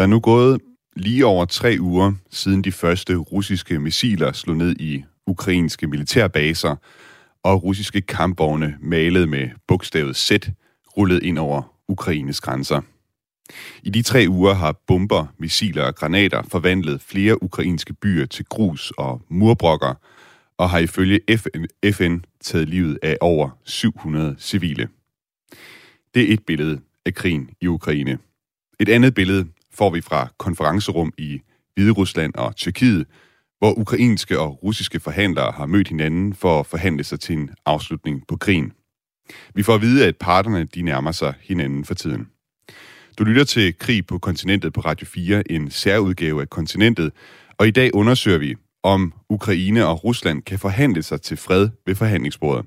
Der er nu gået lige over tre uger siden de første russiske missiler slog ned i ukrainske militærbaser, og russiske kampvogne malet med bogstavet Z rullede ind over Ukraines grænser. I de tre uger har bomber, missiler og granater forvandlet flere ukrainske byer til grus og murbrokker, og har ifølge FN, FN taget livet af over 700 civile. Det er et billede af krigen i Ukraine. Et andet billede får vi fra konferencerum i Hvide Rusland og Tyrkiet, hvor ukrainske og russiske forhandlere har mødt hinanden for at forhandle sig til en afslutning på krigen. Vi får at vide, at parterne de nærmer sig hinanden for tiden. Du lytter til Krig på kontinentet på Radio 4, en særudgave af kontinentet, og i dag undersøger vi, om Ukraine og Rusland kan forhandle sig til fred ved forhandlingsbordet.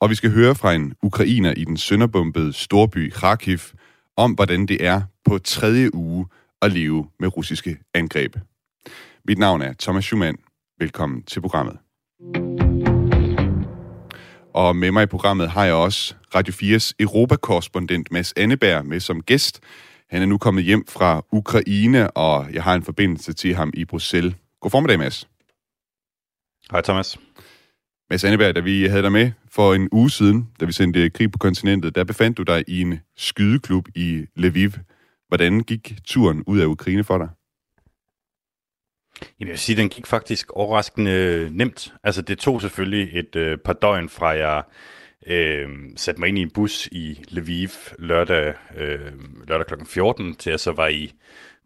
Og vi skal høre fra en ukrainer i den sønderbombede storby Kharkiv om, hvordan det er på tredje uge at leve med russiske angreb. Mit navn er Thomas Schumann. Velkommen til programmet. Og med mig i programmet har jeg også Radio 4's Europakorrespondent Mads Anneberg med som gæst. Han er nu kommet hjem fra Ukraine, og jeg har en forbindelse til ham i Bruxelles. God formiddag, Mads. Hej, Thomas. Mads Anneberg, da vi havde dig med for en uge siden, da vi sendte øh, krig på kontinentet, der befandt du dig i en skydeklub i Lviv. Hvordan gik turen ud af Ukraine for dig? Jamen, jeg vil sige, den gik faktisk overraskende øh, nemt. Altså, det tog selvfølgelig et øh, par døgn fra jeg øh, satte mig ind i en bus i Lviv lørdag, øh, lørdag kl. 14, til jeg så var i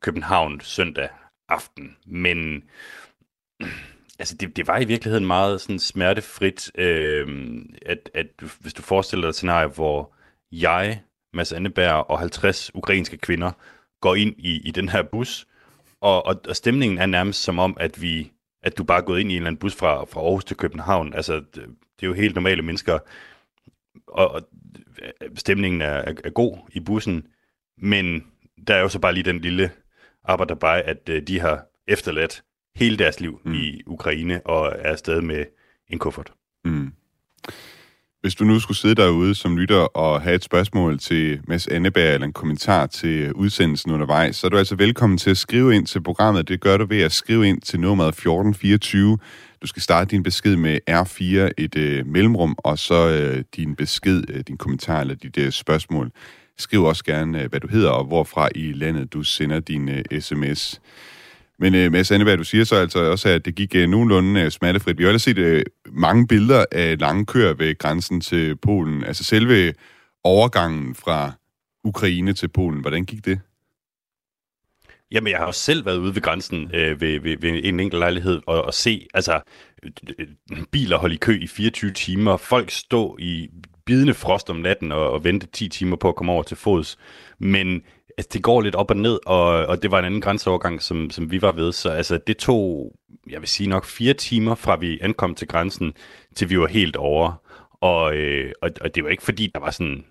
København søndag aften. Men altså, det, det var i virkeligheden meget sådan smertefrit, øh, at, at hvis du forestiller dig et scenarie, hvor jeg, Mads Anneberg og 50 ukrainske kvinder går ind i, i den her bus, og, og, og stemningen er nærmest som om, at vi at du bare er gået ind i en eller anden bus fra, fra Aarhus til København. Altså, det, det er jo helt normale mennesker, og, og stemningen er, er, er god i bussen, men der er jo så bare lige den lille arbejderbej, at øh, de har efterladt hele deres liv mm. i Ukraine og er afsted med en kuffert. Mm. Hvis du nu skulle sidde derude som lytter og have et spørgsmål til Mads Anneberg eller en kommentar til udsendelsen undervejs, så er du altså velkommen til at skrive ind til programmet. Det gør du ved at skrive ind til nummeret 1424. Du skal starte din besked med R4, et øh, mellemrum, og så øh, din besked, øh, din kommentar eller dit øh, spørgsmål. Skriv også gerne, øh, hvad du hedder og hvorfra i landet du sender din øh, sms. Men øh, Mads Anneberg, du siger så altså også, at det gik øh, nogenlunde øh, smertefrit. Vi har også set øh, mange billeder af lange køer ved grænsen til Polen. Altså selve overgangen fra Ukraine til Polen, hvordan gik det? Jamen, jeg har også selv været ude ved grænsen øh, ved, ved, ved en enkelt lejlighed og, og se altså, øh, biler holde i kø i 24 timer, folk stå i bidende frost om natten og, og vente 10 timer på at komme over til fods. Men altså, det går lidt op og ned, og, og det var en anden grænseovergang, som, som vi var ved. Så altså, det tog, jeg vil sige nok fire timer fra vi ankom til grænsen, til vi var helt over. Og, øh, og, og det var ikke fordi, der var sådan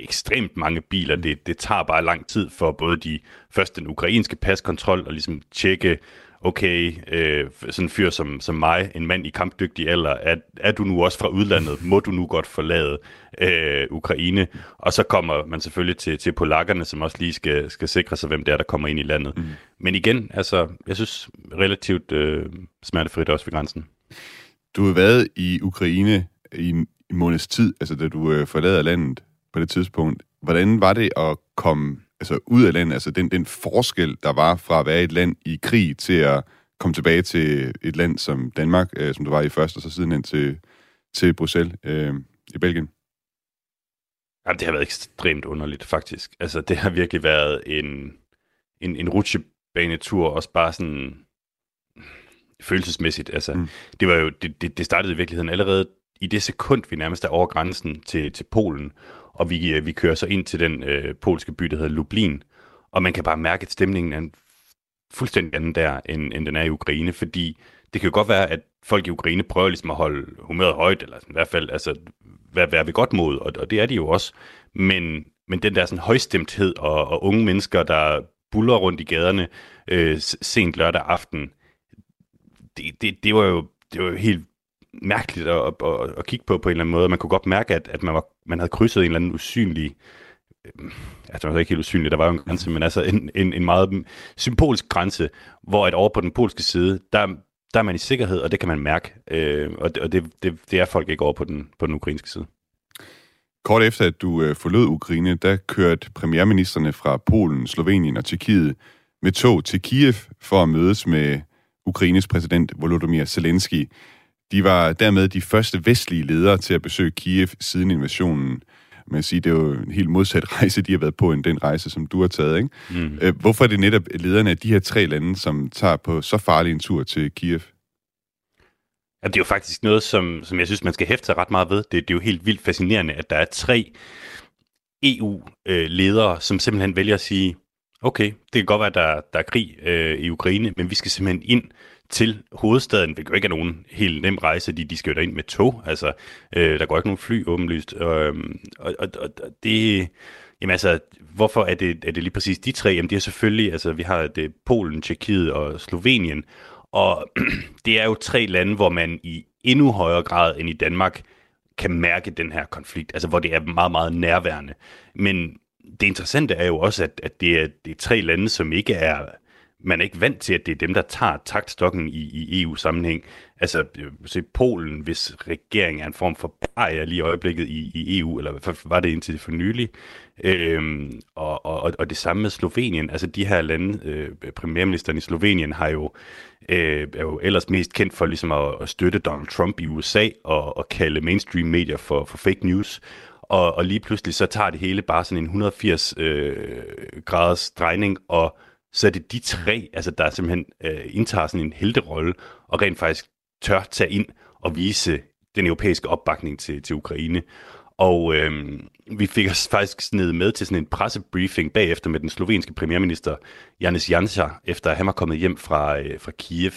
ekstremt mange biler. Det, det tager bare lang tid for både de første den ukrainske paskontrol og ligesom tjekke, okay, øh, sådan en fyr som, som mig, en mand i kampdygtig alder, er, er du nu også fra udlandet? Må du nu godt forlade øh, Ukraine? Og så kommer man selvfølgelig til, til polakkerne, som også lige skal, skal sikre sig, hvem det er, der kommer ind i landet. Mm. Men igen, altså, jeg synes relativt øh, smertefrit også ved grænsen. Du har været i Ukraine i en måneds tid, altså da du øh, forlader landet på det tidspunkt. Hvordan var det at komme altså, ud af landet? Altså den, den forskel, der var fra at være et land i krig til at komme tilbage til et land som Danmark, øh, som du var i først, og så siden ind til, til Bruxelles øh, i Belgien? Jamen, det har været ekstremt underligt, faktisk. Altså, det har virkelig været en, en, en rutsjebanetur, også bare sådan følelsesmæssigt. Altså, mm. det var jo, det, det, det startede i virkeligheden allerede i det sekund, vi nærmest er over grænsen til, til Polen, og vi, øh, vi kører så ind til den øh, polske by, der hedder Lublin, og man kan bare mærke, at stemningen er en fuldstændig anden der, end, end den er i Ukraine, fordi det kan jo godt være, at folk i Ukraine prøver ligesom at holde humøret højt, eller i hvert fald altså, være, være ved godt mod, og, og det er de jo også, men, men den der sådan højstemthed og, og unge mennesker, der buller rundt i gaderne øh, sent lørdag aften, det, det, det var jo det var jo helt mærkeligt at, at, at, at kigge på på en eller anden måde. Man kunne godt mærke, at, at man, var, man havde krydset en eller anden usynlig øhm, altså det var ikke helt usynligt, der var jo en grænse, men altså en, en, en meget symbolsk grænse, hvor at over på den polske side, der, der er man i sikkerhed, og det kan man mærke, øh, og, det, og det, det, det er folk ikke over på den, på den ukrainske side. Kort efter, at du øh, forlod Ukraine, der kørte premierministerne fra Polen, Slovenien og Tjekkiet med tog til Kiev for at mødes med Ukraines præsident Volodymyr Zelensky. De var dermed de første vestlige ledere til at besøge Kiev siden invasionen. Man siger, det er jo en helt modsat rejse, de har været på, end den rejse, som du har taget. Ikke? Mm. Øh, hvorfor er det netop lederne af de her tre lande, som tager på så farlig en tur til Kiev? Ja, det er jo faktisk noget, som, som jeg synes, man skal hæfte sig ret meget ved. Det, det er jo helt vildt fascinerende, at der er tre EU-ledere, som simpelthen vælger at sige, okay, det kan godt være, at der, der er krig øh, i Ukraine, men vi skal simpelthen ind til hovedstaden. hvilket jo ikke er nogen helt nem rejse, de, de skal jo ind med tog. Altså, øh, der går ikke nogen fly åbenlyst. Øhm, og, og, og, og det... Jamen altså, hvorfor er det, er det lige præcis de tre? Jamen det er selvfølgelig, altså vi har det Polen, Tjekkiet og Slovenien, og det er jo tre lande, hvor man i endnu højere grad end i Danmark kan mærke den her konflikt, altså hvor det er meget, meget nærværende. Men det interessante er jo også, at, at det, er, det er tre lande, som ikke er man er ikke vant til, at det er dem, der tager taktstokken i, i EU-sammenhæng. Altså, øh, se Polen, hvis regeringen er en form for bajer lige i øjeblikket i, i EU, eller hvad var det indtil for nylig. Øhm, og, og, og det samme med Slovenien. Altså, de her lande, øh, premierministeren i Slovenien har jo, øh, er jo ellers mest kendt for ligesom at, at støtte Donald Trump i USA og, og kalde mainstream medier for, for fake news og, og lige pludselig så tager det hele bare sådan en 180 øh, graders drejning, og så er det de tre, altså der simpelthen øh, indtager sådan en helterolle, og rent faktisk tør tage ind og vise den europæiske opbakning til, til Ukraine. Og øh, vi fik os faktisk sned med til sådan en pressebriefing bagefter med den slovenske premierminister Janis Janša, efter han var kommet hjem fra, øh, fra Kiev.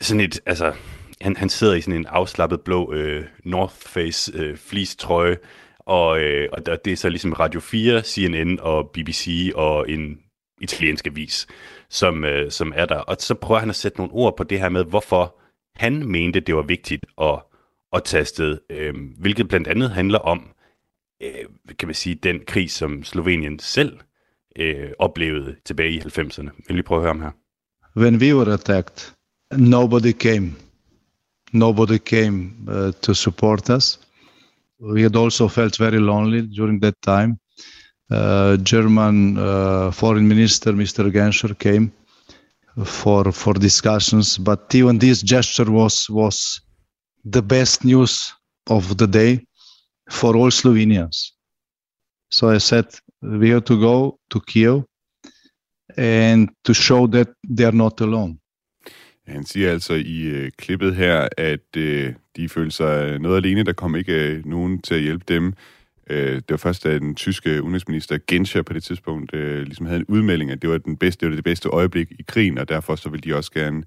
Sådan et, altså, han, han sidder i sådan en afslappet blå øh, North Face øh, fleece trøje, og, øh, og det er så ligesom Radio 4, CNN og BBC og en italiensk avis, som, øh, som er der. Og så prøver han at sætte nogle ord på det her med, hvorfor han mente, det var vigtigt at, at tage afsted, øh, hvilket blandt andet handler om, øh, kan man sige, den krig, som Slovenien selv øh, oplevede tilbage i 90'erne. Vil lige prøve at høre om her? When we were attacked, nobody came. Nobody came uh, to support us. We had also felt very lonely during that time. Uh, German uh, foreign minister Mr. Genscher came for for discussions, but even this gesture was was the best news of the day for all Slovenians. So I said we have to go to Kiev and to show that they are not alone. Han siger altså i øh, klippet her, at øh, de føler sig noget alene. Der kom ikke øh, nogen til at hjælpe dem. Øh, det var først, da den tyske udenrigsminister Genscher på det tidspunkt øh, ligesom havde en udmelding, at det var, den bedste, det var det bedste øjeblik i krigen, og derfor så ville de også gerne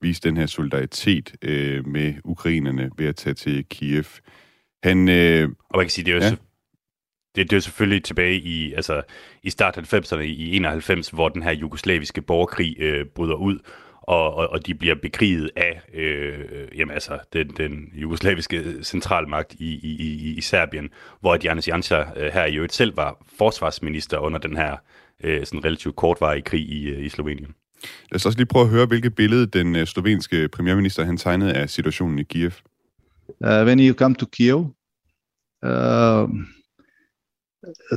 vise den her solidaritet øh, med ukrainerne ved at tage til Kiev. Han, øh, og man kan sige, det er jo ja. det, det er selvfølgelig tilbage i, altså, i start 90'erne, i 91, hvor den her jugoslaviske borgerkrig øh, bryder ud, og, og, og de bliver bekriget af øh, jamen, altså, den, den jugoslaviske centralmagt i, i, i, i Serbien, hvor Janis Janša øh, her i øvrigt selv var forsvarsminister under den her øh, sådan relativt kortvarige krig i, øh, i Slovenien. Lad os også lige prøve at høre, hvilket billede den øh, slovenske premierminister han tegnede af situationen i Kiev. Uh, when you come to Kiev, uh,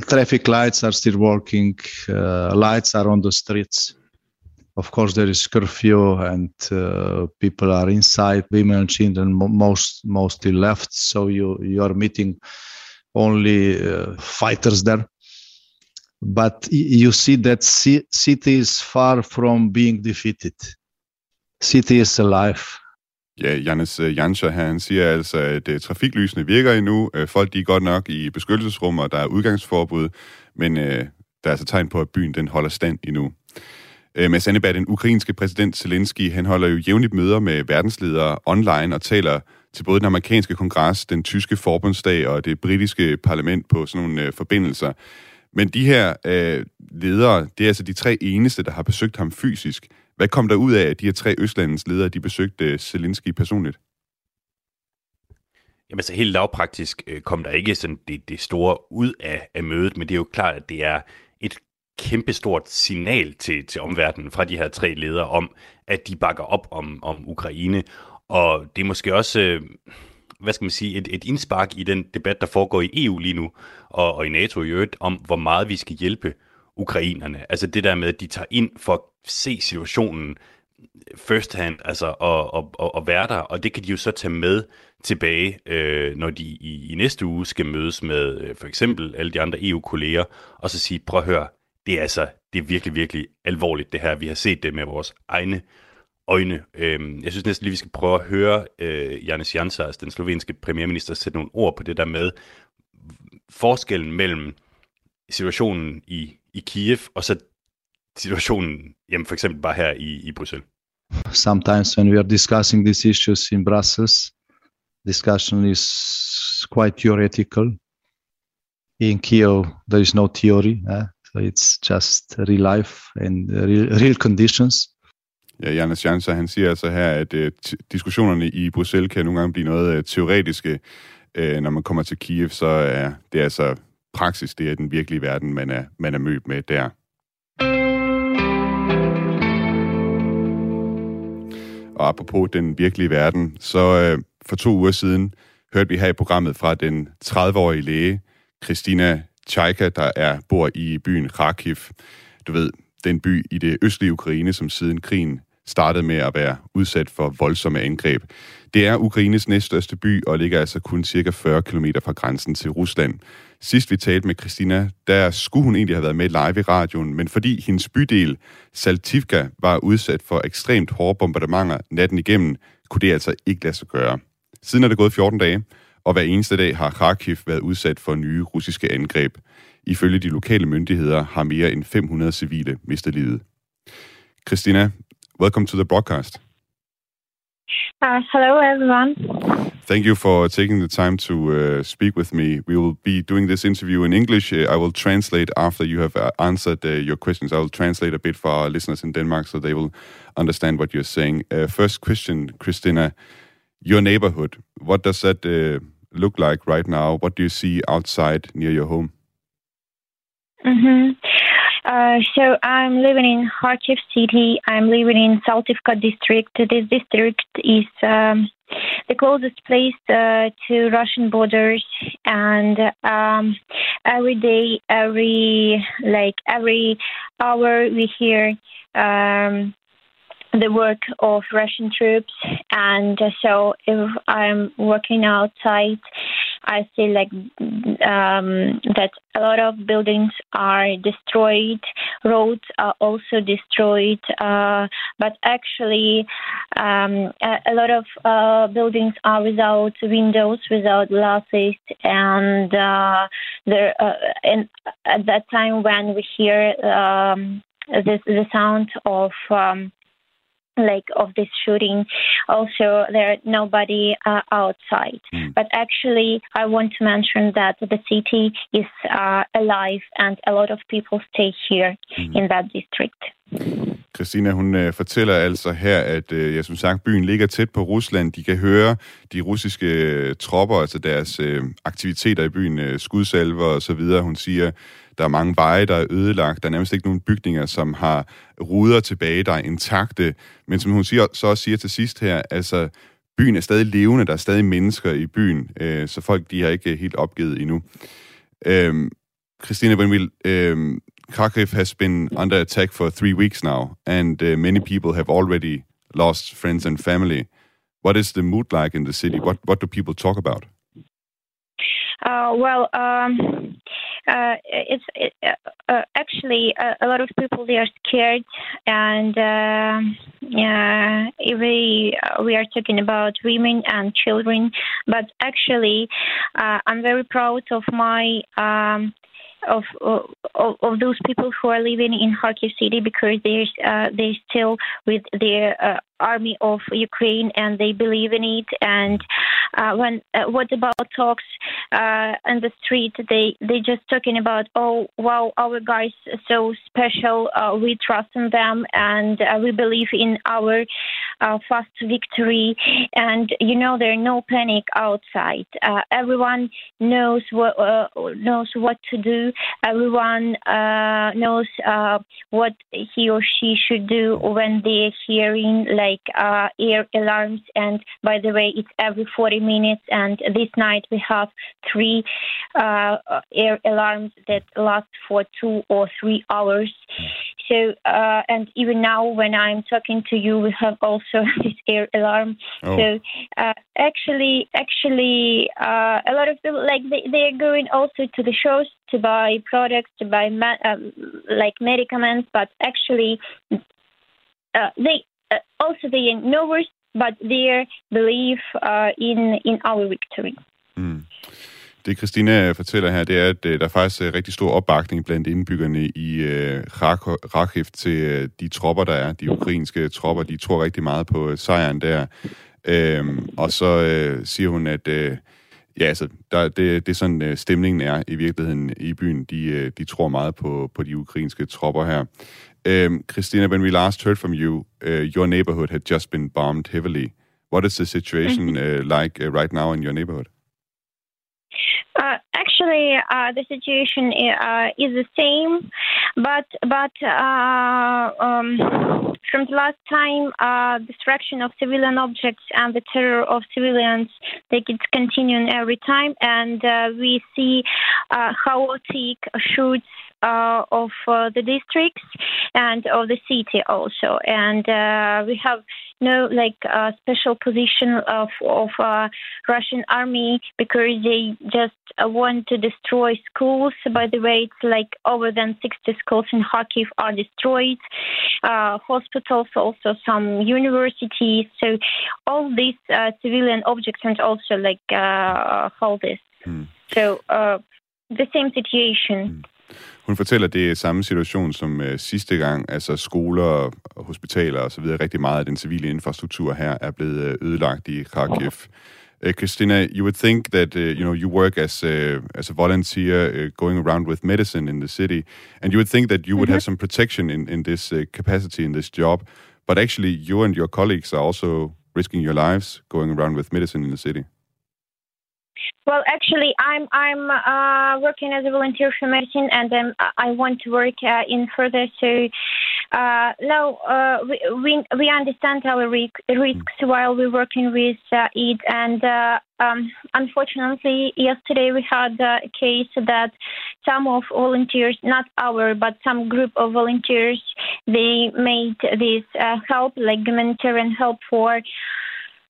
traffic lights are still working, uh, lights are on the streets of course there is curfew and uh, people are inside women and children most mostly left so you you are meeting only uh, fighters there but you see that city is far from being defeated city is alive Ja, Jannes øh, Janscher her, han siger altså, at øh, trafiklysene virker endnu. Øh, folk de er godt nok i beskyttelsesrum, og der er udgangsforbud, men øh, der er altså tegn på, at byen den holder stand endnu. Øh, Mads Anneberg, den ukrainske præsident Zelensky, han holder jo jævnligt møder med verdensledere online og taler til både den amerikanske kongres, den tyske forbundsdag og det britiske parlament på sådan nogle øh, forbindelser. Men de her øh, ledere, det er altså de tre eneste, der har besøgt ham fysisk. Hvad kom der ud af, at de her tre Østlandens ledere, de besøgte øh, Zelensky personligt? Jamen så helt lavpraktisk øh, kom der ikke sådan det, det store ud af, af mødet, men det er jo klart, at det er et kæmpestort signal til, til omverdenen fra de her tre ledere om, at de bakker op om, om Ukraine. Og det er måske også, øh, hvad skal man sige, et, et indspark i den debat, der foregår i EU lige nu, og, og i NATO i øvrigt, om hvor meget vi skal hjælpe ukrainerne. Altså det der med, at de tager ind for at se situationen first hand, altså og, og, og, og være der, og det kan de jo så tage med tilbage, øh, når de i, i næste uge skal mødes med øh, for eksempel alle de andre EU-kolleger, og så sige, prøv at høre, det er altså, det er virkelig, virkelig alvorligt det her. Vi har set det med vores egne øjne. Øhm, jeg synes næsten lige, vi skal prøve at høre øh, Janis Jansas, altså den slovenske premierminister, sætte nogle ord på det der med forskellen mellem situationen i, i Kiev og så situationen jamen for eksempel bare her i, i Bruxelles. Sometimes when we are discussing these issues in Brussels, discussion is quite theoretical. In Kiev, there is no theory. Eh? So it's just real life and real, real conditions. Ja, Janus Janser, han siger altså her, at uh, diskussionerne i Bruxelles kan nogle gange blive noget uh, teoretiske. Uh, når man kommer til Kiev, så er det altså praksis, det er den virkelige verden, man er, man er mødt med der. Og apropos den virkelige verden, så uh, for to uger siden hørte vi her i programmet fra den 30-årige læge, Christina Tjajka, der er bor i byen Kharkiv. Du ved, den by i det østlige Ukraine, som siden krigen startede med at være udsat for voldsomme angreb. Det er Ukraines næststørste by og ligger altså kun cirka 40 km fra grænsen til Rusland. Sidst vi talte med Christina, der skulle hun egentlig have været med live i radioen, men fordi hendes bydel Saltivka var udsat for ekstremt hårde bombardementer natten igennem, kunne det altså ikke lade sig gøre. Siden er det gået 14 dage, og hver eneste dag har Kharkiv været udsat for nye russiske angreb. Ifølge de lokale myndigheder har mere end 500 civile mistet livet. Christina, welcome to the broadcast. Uh, hello, everyone. Thank you for taking the time to uh, speak with me. We will be doing this interview in English. Uh, I will translate after you have uh, answered uh, your questions. I will translate a bit for our listeners in Denmark so they will understand what you're saying. Uh, first question, Christina. Your neighborhood, what does that look like right now? What do you see outside near your home? Mm-hmm. Uh, so I'm living in Kharkiv city. I'm living in Saltivka district. This district is um, the closest place uh, to Russian borders, and um, every day, every like every hour, we hear um, the work of Russian troops. And so if I'm working outside, I see like um, that a lot of buildings are destroyed, roads are also destroyed, uh, but actually um, a, a, lot of uh, buildings are without windows, without glasses, and uh, there. Uh, and at that time when we hear um, the, the sound of um, like of this shooting also there nobody uh, outside mm. but actually i want to mention that the city is uh, alive and a lot of people stay here mm. in that district Christina, hun øh, fortæller altså her, at øh, ja, som sagt, byen ligger tæt på Rusland. De kan høre de russiske øh, tropper, altså deres øh, aktiviteter i byen, øh, skudsalver og så videre. Hun siger, der er mange veje, der er ødelagt. Der er nærmest ikke nogen bygninger, som har ruder tilbage, der er intakte. Men som hun siger, så også siger til sidst her, altså byen er stadig levende, der er stadig mennesker i byen, øh, så folk de har ikke øh, helt opgivet endnu. Øh, Christina Brindvild, øh, Kharkiv has been under attack for three weeks now, and uh, many people have already lost friends and family. What is the mood like in the city? What what do people talk about? Uh, well, um, uh, it's it, uh, actually a, a, lot of people they are scared, and um, yeah, we we are talking about women and children, but actually, uh, I'm very proud of my. Um, of, of, of those people who are living in Kharkiv city because they're uh, they still with their uh, army of Ukraine and they believe in it. And uh, when uh, what about talks uh, in the street? They they just talking about oh wow our guys so special. Uh, we trust in them and uh, we believe in our uh, fast victory. And you know there's no panic outside. everyone knows what knows what to do. Everyone knows what he or she should do when they're hearing like air alarms. And by the way, it's every 40 minutes. And this night we have three uh, air alarms that last for two or three hours. So, uh, and even now when I'm talking to you, we have also this air alarm. Oh. So, uh, actually, actually, uh, a lot of people like they, they're going also to the shows to buy products, to buy ma- um, like medicaments, but actually, uh, they uh, also they are but their belief uh, in, in our victory. Mm. Det Christina fortæller her, det er, at øh, der er faktisk øh, rigtig stor opbakning blandt indbyggerne i uh, til øh, de tropper, der er, de ukrainske tropper. De tror rigtig meget på sejren der. Uh, og så siger hun, at ja, altså, der, det, det er sådan, stemningen er i virkeligheden i byen. De, de tror meget på, på de ukrainske tropper her. Um, Christina, when we last heard from you, uh, your neighborhood had just been bombed heavily. What is the situation uh, like uh, right now in your neighborhood? Uh, actually, uh, the situation uh, is the same, but but uh, um, from the last time, uh, destruction of civilian objects and the terror of civilians, they keep continuing every time, and uh, we see chaotic shoots uh, of uh, the districts and of the city also. And uh, we have no like uh, special position of of uh, Russian army because they just uh, want to destroy schools. By the way, it's like over than 60 schools in Kharkiv are destroyed, hospitals, also some universities. So all these civilian objects and also like all this. Mm. So the same situation. Mm. Hun fortæller, at det er samme situation som uh, sidste gang. Altså skoler, hospitaler osv. Rigtig meget af den civile infrastruktur her er blevet uh, ødelagt i Kharkiv. Uh, Christina, you would think that uh, you know you work as a, as a volunteer uh, going around with medicine in the city, and you would think that you would mm-hmm. have some protection in in this uh, capacity in this job, but actually you and your colleagues are also risking your lives going around with medicine in the city. Well, actually, I'm I'm uh, working as a volunteer for medicine, and um, I want to work uh, in further. So uh, now uh, we, we we understand our risks while we're working with uh, it, and uh, um, unfortunately, yesterday we had a case that some of volunteers, not our, but some group of volunteers, they made this help, like humanitarian help for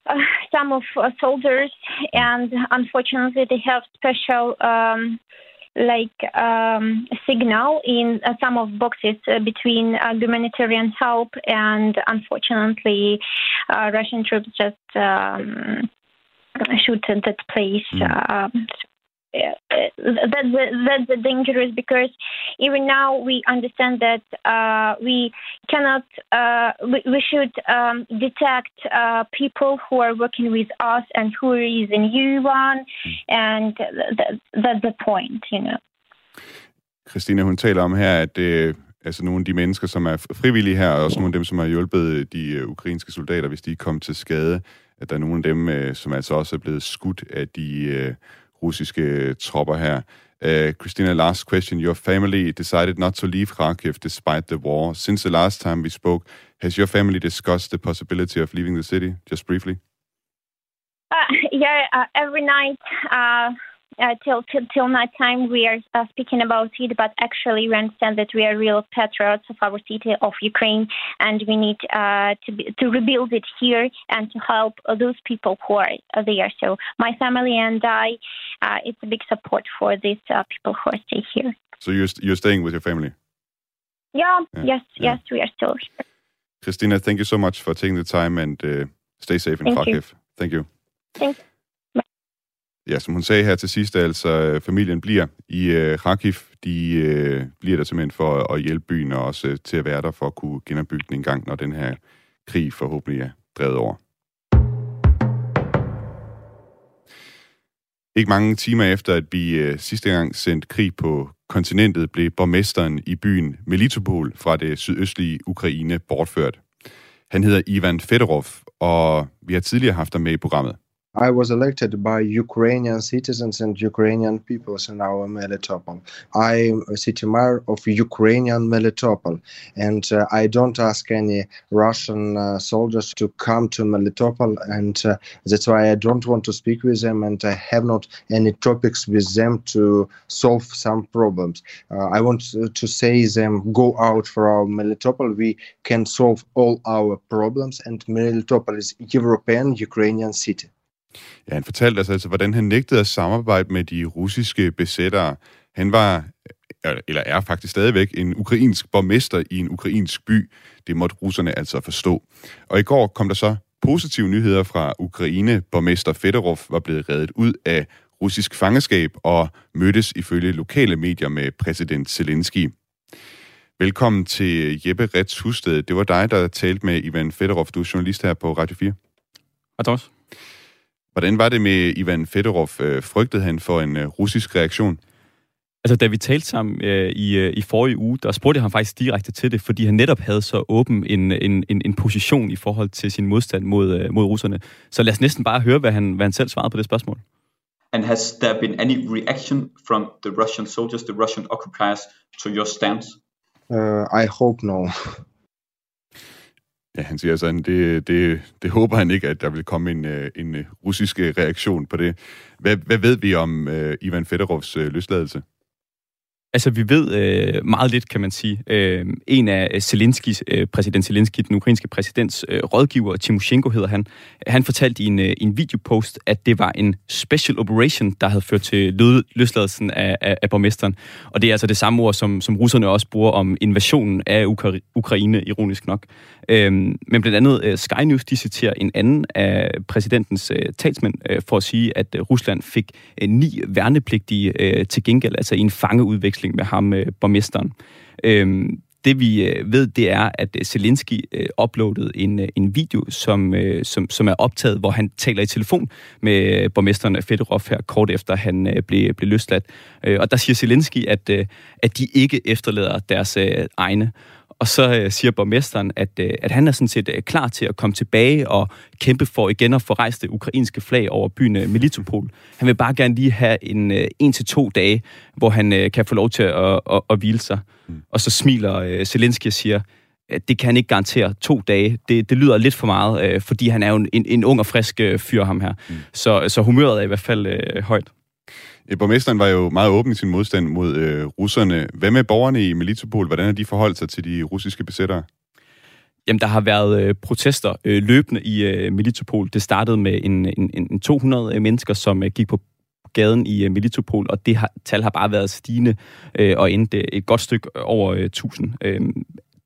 uh, some of uh, soldiers, and unfortunately, they have special. Um, like um, signal in uh, some of boxes uh, between uh, humanitarian help and unfortunately uh, Russian troops just um, shoot at that place. Mm that's that's the dangerous because even now we understand that uh, we cannot uh, we, we, should um, detect uh, people who are working with us and who is in U1 and that, that's the point, you know. Christina, hun taler om her, at øh, altså nogle af de mennesker, som er frivillige her, og også nogle af dem, som har hjulpet øh, de øh, ukrainske soldater, hvis de er kommet til skade, at der er nogle af dem, øh, som altså også er blevet skudt af de øh, russiske tropper her. Uh, Christina, last question. Your family decided not to leave Kharkiv despite the war. Since the last time we spoke, has your family discussed the possibility of leaving the city? Just briefly. Uh, yeah, uh, every night uh, uh, uh, till, till till night time we are uh, speaking about it, but actually we understand that we are real patriots of our city of Ukraine, and we need uh, to be, to rebuild it here and to help those people who are there. So my family and I, uh, it's a big support for these uh, people who are staying here. So you're you're staying with your family? Yeah. yeah. Yes. Yeah. Yes. We are still here. Christina, thank you so much for taking the time and uh, stay safe in thank Kharkiv. You. Thank you. Thank you. Ja, som hun sagde her til sidst, altså øh, familien bliver i øh, Kharkiv. De øh, bliver der simpelthen for at hjælpe byen og også øh, til at være der for at kunne genopbygge den en gang, når den her krig forhåbentlig er drevet over. Ikke mange timer efter, at vi øh, sidste gang sendte krig på kontinentet, blev borgmesteren i byen Melitopol fra det sydøstlige Ukraine bortført. Han hedder Ivan Fedorov, og vi har tidligere haft ham med i programmet. I was elected by Ukrainian citizens and Ukrainian peoples in our Melitopol. I'm a city mayor of Ukrainian Melitopol, and uh, I don't ask any Russian uh, soldiers to come to Melitopol, and uh, that's why I don't want to speak with them, and I have not any topics with them to solve some problems. Uh, I want to say them go out for our Melitopol. We can solve all our problems, and Melitopol is European Ukrainian city. Ja, han fortalte os altså, hvordan han nægtede at samarbejde med de russiske besættere. Han var, eller er faktisk stadigvæk, en ukrainsk borgmester i en ukrainsk by. Det måtte russerne altså forstå. Og i går kom der så positive nyheder fra Ukraine. Borgmester Fedorov var blevet reddet ud af russisk fangeskab og mødtes ifølge lokale medier med præsident Zelensky. Velkommen til Jeppe Rets Husted. Det var dig, der talte med Ivan Fedorov. Du er journalist her på Radio 4. Hej, Thomas. Hvordan var det med Ivan Fedorov? Øh, frygtede han for en øh, russisk reaktion? Altså, da vi talte sammen øh, i, øh, i forrige uge, der spurgte jeg ham faktisk direkte til det, fordi han netop havde så åben en, en, en, en position i forhold til sin modstand mod, øh, mod russerne. Så lad os næsten bare høre, hvad han, hvad han selv svarede på det spørgsmål. And has there been any reaction from the Russian soldiers, the Russian occupiers, to your stance? Uh, I hope no. Ja, han siger sådan, det, det, det håber han ikke, at der vil komme en, øh, en øh, russisk øh, reaktion på det. Hvad, hvad ved vi om uh, Ivan Fedorovs uh, løsladelse? Altså, vi ved øh, meget lidt, kan man sige. Øh, en af Zelenskis, øh, præsident Zelensky, den ukrainske præsidents øh, rådgiver, Timoshenko hedder han, han fortalte i en, øh, en videopost, at det var en special operation, der havde ført til lød, løsladelsen af, af, af borgmesteren. Og det er altså det samme ord, som, som russerne også bruger om invasionen af Ukra- Ukraine, ironisk nok. Øh, men blandt andet øh, Sky News, de citerer en anden af præsidentens øh, talsmænd øh, for at sige, at øh, Rusland fik øh, ni værnepligtige øh, til gengæld, altså i en fangeudveksling udveksling med ham, øh, borgmesteren. Øhm, det vi øh, ved, det er, at øh, Zelensky øh, uploadede en, øh, en video, som, øh, som, som er optaget, hvor han taler i telefon med øh, borgmesteren Fedorov her, kort efter han øh, blev, blev løsladt. Øh, og der siger Zelensky, at, øh, at de ikke efterlader deres øh, egne. Og så øh, siger borgmesteren, at, øh, at han er sådan set øh, klar til at komme tilbage og kæmpe for igen at få rejst det ukrainske flag over byen øh, Melitopol. Han vil bare gerne lige have en, øh, en til to dage, hvor han øh, kan få lov til at, at, at hvile sig. Mm. Og så smiler øh, Zelensky og siger, at det kan han ikke garantere to dage. Det, det lyder lidt for meget, øh, fordi han er jo en, en ung og frisk øh, fyr, ham her. Mm. Så, så humøret er i hvert fald øh, højt. Øh, borgmesteren var jo meget åben i sin modstand mod øh, russerne. Hvad med borgerne i Melitopol? Hvordan har de forholdt sig til de russiske besættere? Jamen, der har været øh, protester øh, løbende i øh, Melitopol. Det startede med en, en, en 200 øh, mennesker, som øh, gik på gaden i øh, Melitopol, og det har, tal har bare været stigende øh, og endte øh, et godt stykke over øh, 1000. Øh,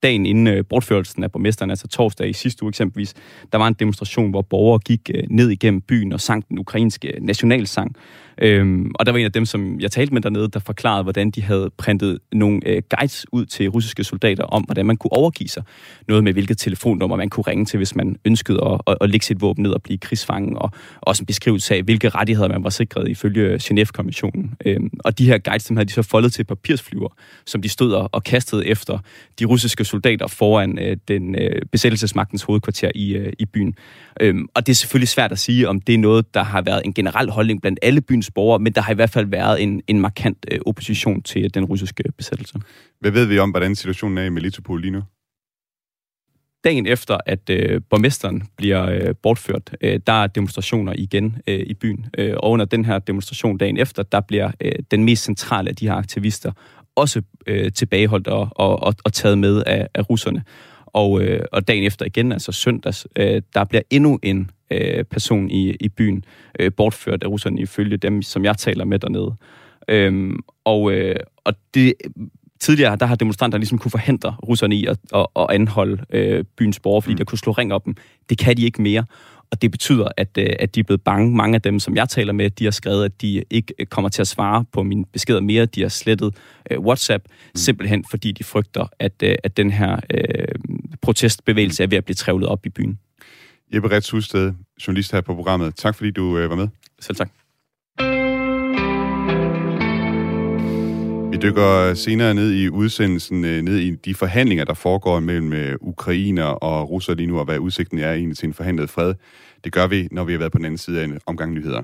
dagen inden øh, bortførelsen af borgmesteren, altså torsdag i sidste uge eksempelvis, der var en demonstration, hvor borgere gik øh, ned igennem byen og sang den ukrainske nationalsang. Øhm, og der var en af dem, som jeg talte med dernede, der forklarede, hvordan de havde printet nogle øh, guides ud til russiske soldater om, hvordan man kunne overgive sig. Noget med, hvilket telefonnummer man kunne ringe til, hvis man ønskede at, at, at lægge sit våben ned og blive krigsfange, og også en beskrivelse af, hvilke rettigheder man var sikret ifølge Genève-konventionen. Øhm, og de her guides, dem havde de så foldet til papirsflyver, som de stod og kastede efter de russiske soldater foran øh, den øh, besættelsesmagtens hovedkvarter i, øh, i byen. Øhm, og det er selvfølgelig svært at sige, om det er noget, der har været en generel holdning blandt alle byens borgere, men der har i hvert fald været en, en markant øh, opposition til den russiske besættelse. Hvad ved vi om, hvordan situationen er i Melitopol lige nu? Dagen efter, at øh, borgmesteren bliver øh, bortført, øh, der er demonstrationer igen øh, i byen. Øh, og under den her demonstration dagen efter, der bliver øh, den mest centrale af de her aktivister også øh, tilbageholdt og, og, og, og taget med af, af russerne. Og, øh, og dagen efter igen, altså søndags, øh, der bliver endnu en øh, person i, i byen øh, bortført af russerne ifølge dem, som jeg taler med dernede. Øhm, og, øh, og det, tidligere der har demonstranter ligesom kunne forhindre russerne i at, at, at anholde øh, byens borgere, fordi mm. der kunne slå ring op dem. Det kan de ikke mere. Og det betyder, at, øh, at de er blevet bange. Mange af dem, som jeg taler med, de har skrevet, at de ikke øh, kommer til at svare på mine beskeder mere. De har slettet øh, WhatsApp, mm. simpelthen fordi de frygter, at, øh, at den her øh, protestbevægelse er ved at blive trævlet op i byen. Jeppe Rets Husted, journalist her på programmet. Tak fordi du øh, var med. Selv tak. Vi dykker senere ned i udsendelsen, øh, ned i de forhandlinger, der foregår mellem øh, ukrainer og russer lige nu, og hvad udsigten er egentlig til en forhandlet fred. Det gør vi, når vi har været på den anden side af en omgang nyheder.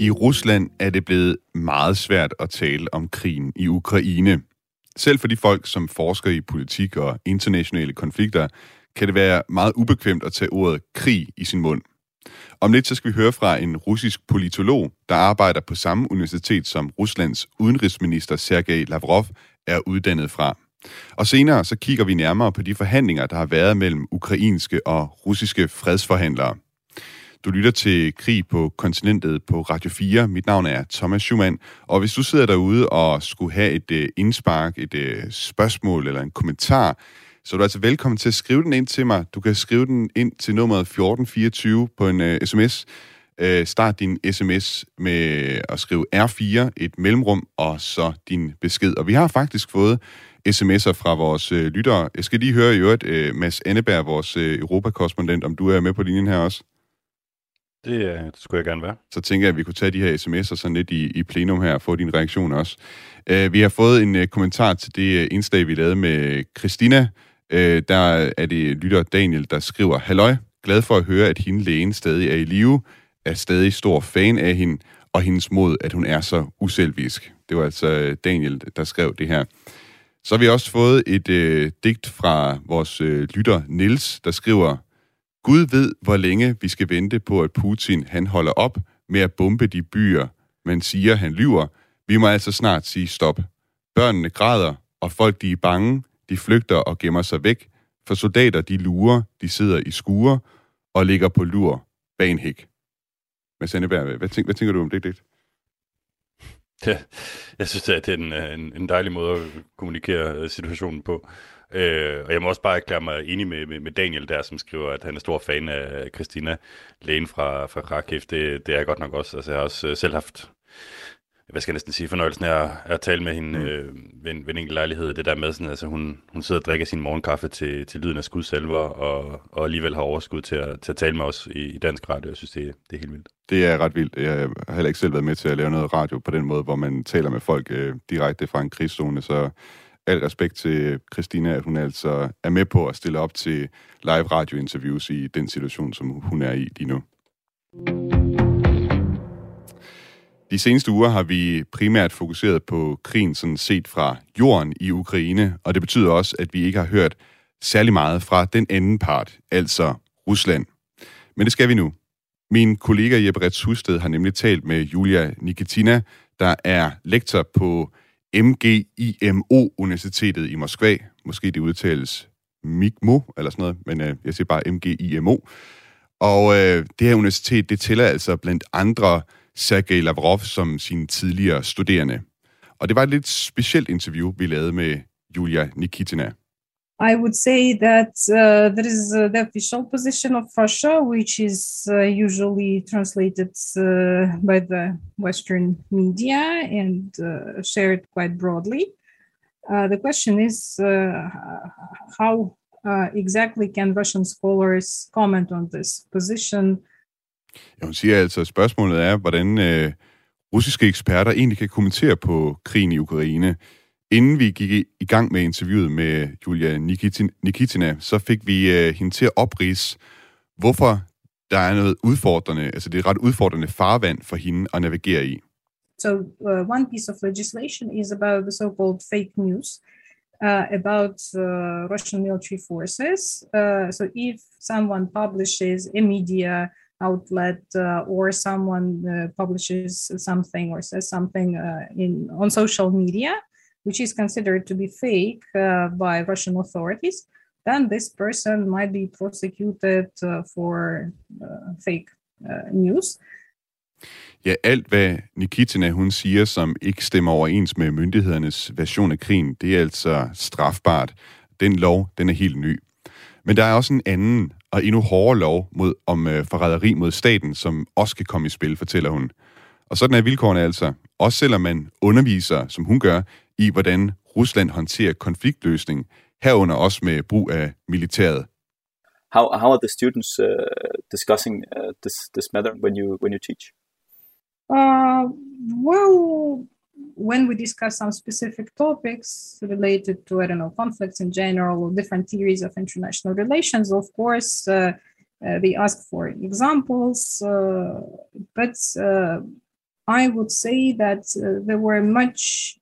I Rusland er det blevet meget svært at tale om krigen i Ukraine. Selv for de folk, som forsker i politik og internationale konflikter, kan det være meget ubekvemt at tage ordet krig i sin mund. Om lidt så skal vi høre fra en russisk politolog, der arbejder på samme universitet som Ruslands udenrigsminister Sergej Lavrov er uddannet fra. Og senere så kigger vi nærmere på de forhandlinger, der har været mellem ukrainske og russiske fredsforhandlere. Du lytter til Krig på kontinentet på Radio 4. Mit navn er Thomas Schumann, og hvis du sidder derude og skulle have et øh, indspark, et øh, spørgsmål eller en kommentar, så er du altså velkommen til at skrive den ind til mig. Du kan skrive den ind til nummeret 1424 på en øh, uh, sms. Uh, start din sms med at skrive R4, et mellemrum, og så din besked. Og vi har faktisk fået sms'er fra vores øh, lyttere. Jeg skal lige høre i øvrigt, øh, Mads Anneberg, vores øh, Europakorrespondent, om du er med på linjen her også. Det, øh, det skulle jeg gerne være. Så tænker jeg, at vi kunne tage de her sms'er sådan lidt i, i plenum her og få din reaktion også. Uh, vi har fået en uh, kommentar til det uh, indslag, vi lavede med Christina. Uh, der er det lytter Daniel, der skriver, Halløj, glad for at høre, at hende lægen stadig er i live, er stadig stor fan af hende, og hendes mod, at hun er så uselvisk. Det var altså Daniel, der skrev det her. Så har vi også fået et øh, digt fra vores øh, lytter Nils, der skriver, Gud ved, hvor længe vi skal vente på, at Putin han holder op med at bombe de byer, man siger, han lyver. Vi må altså snart sige stop. Børnene græder, og folk de er bange, de flygter og gemmer sig væk, for soldater de lurer, de sidder i skure og ligger på lur bag en hæk. Mads Anneberg, hvad, tænker, hvad tænker du om det digt? Ja, jeg synes, at det er en, øh, en, en dejlig måde at kommunikere øh, situationen på. Øh, og jeg må også bare erklære mig enig med, med, med Daniel der, som skriver, at han er stor fan af Christina, lægen fra, fra Kharkiv. Det, det er jeg godt nok også. Altså, jeg har også øh, selv haft hvad skal jeg næsten sige, fornøjelsen af at, at tale med hende mm. øh, ved, en, ved en enkelt lejlighed. Det der med, sådan, altså hun, hun sidder og drikker sin morgenkaffe til, til lyden af skudsalver, og, og alligevel har overskud til at, til at tale med os i, i dansk radio. Jeg synes, det, det er helt vildt. Det er ret vildt. Jeg har heller ikke selv været med til at lave noget radio på den måde, hvor man taler med folk øh, direkte fra en krigszone, så al respekt til Christina, at hun altså er med på at stille op til live radiointerviews i den situation, som hun er i lige nu. De seneste uger har vi primært fokuseret på krigen sådan set fra jorden i Ukraine, og det betyder også, at vi ikke har hørt særlig meget fra den anden part, altså Rusland. Men det skal vi nu. Min kollega Jeppe Rets Husted har nemlig talt med Julia Nikitina, der er lektor på MGIMO-universitetet i Moskva. Måske det udtales MIGMO eller sådan noget, men øh, jeg siger bare MGIMO. Og øh, det her universitet, det tæller altså blandt andre Sergej Lavrov som sin tidligere studerende. Og det var et lidt specielt interview, vi lavede med Julia Nikitina. I would say that uh, there is uh, the official position of Russia, which is uh, usually translated uh, by the Western media and uh, shared quite broadly. Uh, the question is how exactly can Russian scholars comment on this position? Ja, hun siger altså, at spørgsmålet er, hvordan øh, russiske eksperter egentlig kan kommentere på krigen i Ukraine. Inden vi gik i gang med interviewet med Julia Nikitina, så fik vi uh, hende til at oprise, hvorfor der er noget udfordrende, altså det er ret udfordrende farvand for hende at navigere i. So uh, one piece of legislation is about the so-called fake news uh, about uh, Russian military forces. Uh, so if someone publishes a media outlet uh, or someone uh, publishes something or says something uh, in on social media, which is considered to be fake uh, by Russian authorities, then this person might be prosecuted uh, for uh, fake uh, news. Ja, alt hvad Nikitina øh, hun siger, som ikke stemmer overens med myndighedernes version af krigen, det er altså strafbart. Den lov, den er helt ny. Men der er også en anden og endnu hårdere lov mod, om øh, forræderi mod staten, som også kan komme i spil, fortæller hun. Og sådan er vilkårene altså. Også selvom man underviser, som hun gør, i, hvordan Rusland håndterer konfliktløsning, herunder også med brug af militæret. How, how are the students uh, discussing uh, this, this matter when you, when you teach? Uh, well, when we discuss some specific topics related to, I don't know, conflicts in general or different theories of international relations, of course, uh, uh, they ask for examples. Uh, but uh, I would say that uh, there were much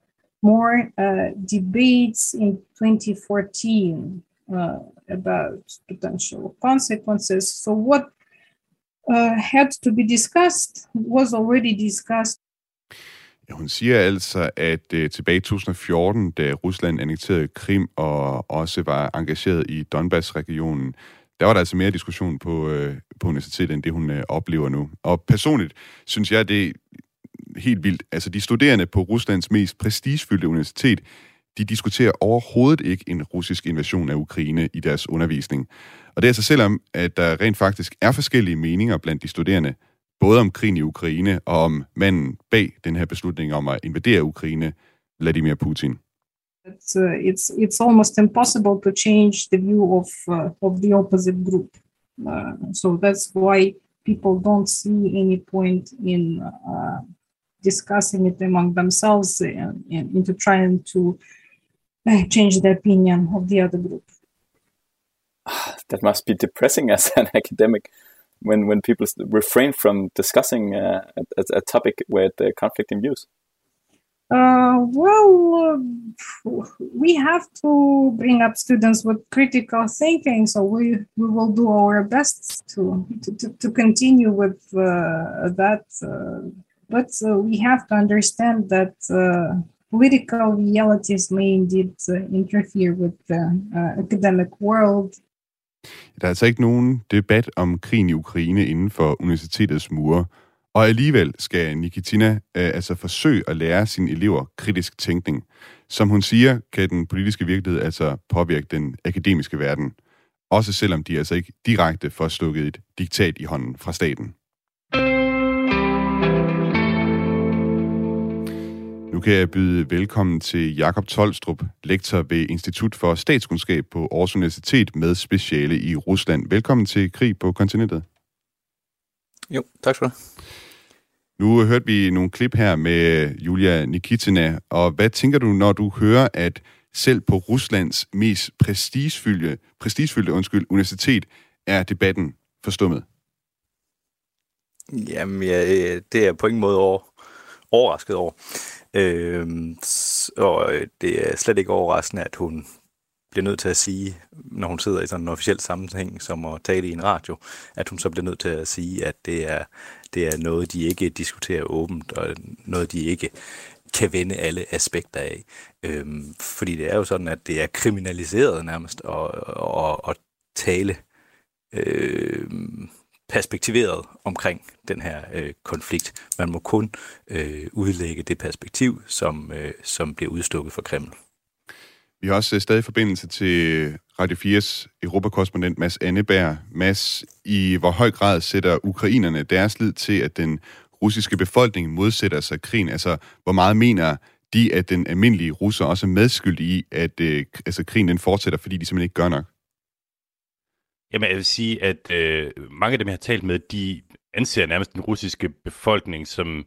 more uh, debates in 2014 uh, about potential consequences. So, what uh, had to be discussed was already discussed Ja, hun siger altså, at uh, tilbage i 2014, da Rusland annekterede Krim og også var engageret i Donbass-regionen, der var der altså mere diskussion på, uh, på universitetet, end det hun uh, oplever nu. Og personligt synes jeg, det helt vildt. Altså, de studerende på Ruslands mest prestigefyldte universitet, de diskuterer overhovedet ikke en russisk invasion af Ukraine i deres undervisning. Og det er altså selvom, at der rent faktisk er forskellige meninger blandt de studerende, både om krigen i Ukraine og om manden bag den her beslutning om at invadere Ukraine, Vladimir Putin. It's, uh, it's, it's almost impossible to change the view of, uh, of the opposite group. Uh, so that's why people don't see any point in uh, discussing it among themselves and, and into trying to uh, change the opinion of the other group. That must be depressing as an academic when when people refrain from discussing uh, a, a, topic with uh, conflicting views? Uh, well, we have to bring up students with critical thinking, so we, we will do our best to to, to continue with uh, that. But uh, we have to understand that uh, political realities may indeed uh, interfere with the uh, academic world Der er altså ikke nogen debat om krigen i Ukraine inden for universitetets mure, og alligevel skal Nikitina øh, altså forsøge at lære sine elever kritisk tænkning. Som hun siger, kan den politiske virkelighed altså påvirke den akademiske verden, også selvom de altså ikke direkte får stukket et diktat i hånden fra staten. Nu kan jeg byde velkommen til Jakob Tolstrup, lektor ved Institut for Statskundskab på Aarhus Universitet med speciale i Rusland. Velkommen til Krig på kontinentet. Jo, tak skal du Nu hørte vi nogle klip her med Julia Nikitina, og hvad tænker du, når du hører, at selv på Ruslands mest prestigefyldte, prestigefyldte undskyld, universitet er debatten forstummet? Jamen, ja, det er på ingen måde over, overrasket over. Øhm, øh, og det er slet ikke overraskende, at hun bliver nødt til at sige, når hun sidder i sådan en officiel sammenhæng, som at tale i en radio, at hun så bliver nødt til at sige, at det er, det er noget, de ikke diskuterer åbent, og noget, de ikke kan vende alle aspekter af. Øhm, fordi det er jo sådan, at det er kriminaliseret nærmest at, at, at tale øh, perspektiveret omkring den her øh, konflikt. Man må kun øh, udlægge det perspektiv, som, øh, som bliver udstukket fra Kreml. Vi har også øh, stadig forbindelse til Radio 4's europakorrespondent Mads Anneberg. Mads, i hvor høj grad sætter ukrainerne deres lid til, at den russiske befolkning modsætter sig krigen? Altså, hvor meget mener de, at den almindelige russer også er medskyldig i, at øh, altså, krigen den fortsætter, fordi de simpelthen ikke gør nok? Jamen, jeg vil sige, at øh, mange af dem, jeg har talt med, de anser nærmest den russiske befolkning som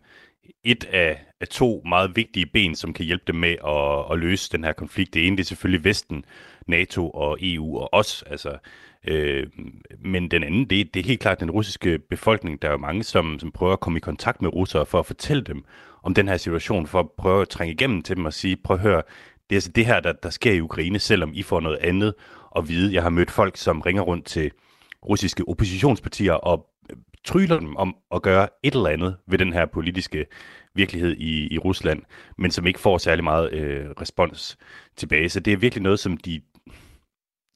et af, af to meget vigtige ben, som kan hjælpe dem med at, at løse den her konflikt. Det ene det er selvfølgelig Vesten, NATO og EU og os. Altså, øh, men den anden, det, det er helt klart den russiske befolkning. Der er jo mange, som, som prøver at komme i kontakt med russere for at fortælle dem om den her situation, for at prøve at trænge igennem til dem og sige, prøv at høre, det er altså det her, der, der sker i Ukraine, selvom I får noget andet at vide. Jeg har mødt folk, som ringer rundt til russiske oppositionspartier og øh, tryller dem om at gøre et eller andet ved den her politiske virkelighed i, i Rusland, men som ikke får særlig meget øh, respons tilbage. Så det er virkelig noget, som de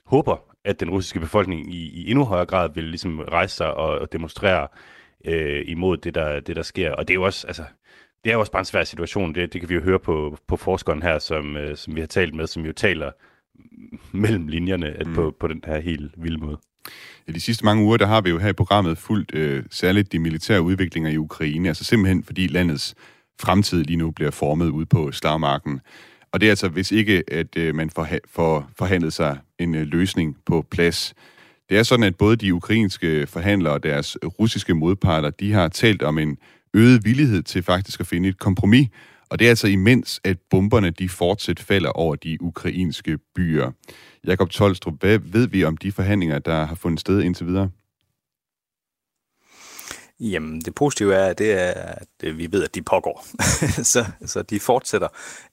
håber, at den russiske befolkning i, i endnu højere grad vil ligesom rejse sig og, og demonstrere øh, imod det der, det, der sker. Og det er jo også, altså, det er jo også bare en svær situation. Det, det kan vi jo høre på, på forskeren her, som, øh, som vi har talt med, som jo taler mellem linjerne at mm. på, på den her helt vilde måde. Ja, de sidste mange uger, der har vi jo her i programmet fulgt øh, særligt de militære udviklinger i Ukraine, altså simpelthen fordi landets fremtid lige nu bliver formet ud på slagmarken. Og det er altså, hvis ikke at øh, man får, får forhandlet sig en øh, løsning på plads. Det er sådan, at både de ukrainske forhandlere og deres russiske modparter, de har talt om en øget villighed til faktisk at finde et kompromis, og det er altså imens, at bomberne de fortsat falder over de ukrainske byer. Jakob Tolstrup, hvad ved vi om de forhandlinger, der har fundet sted indtil videre? Jamen, det positive er, det er, at øh, vi ved, at de pågår. så, så de fortsætter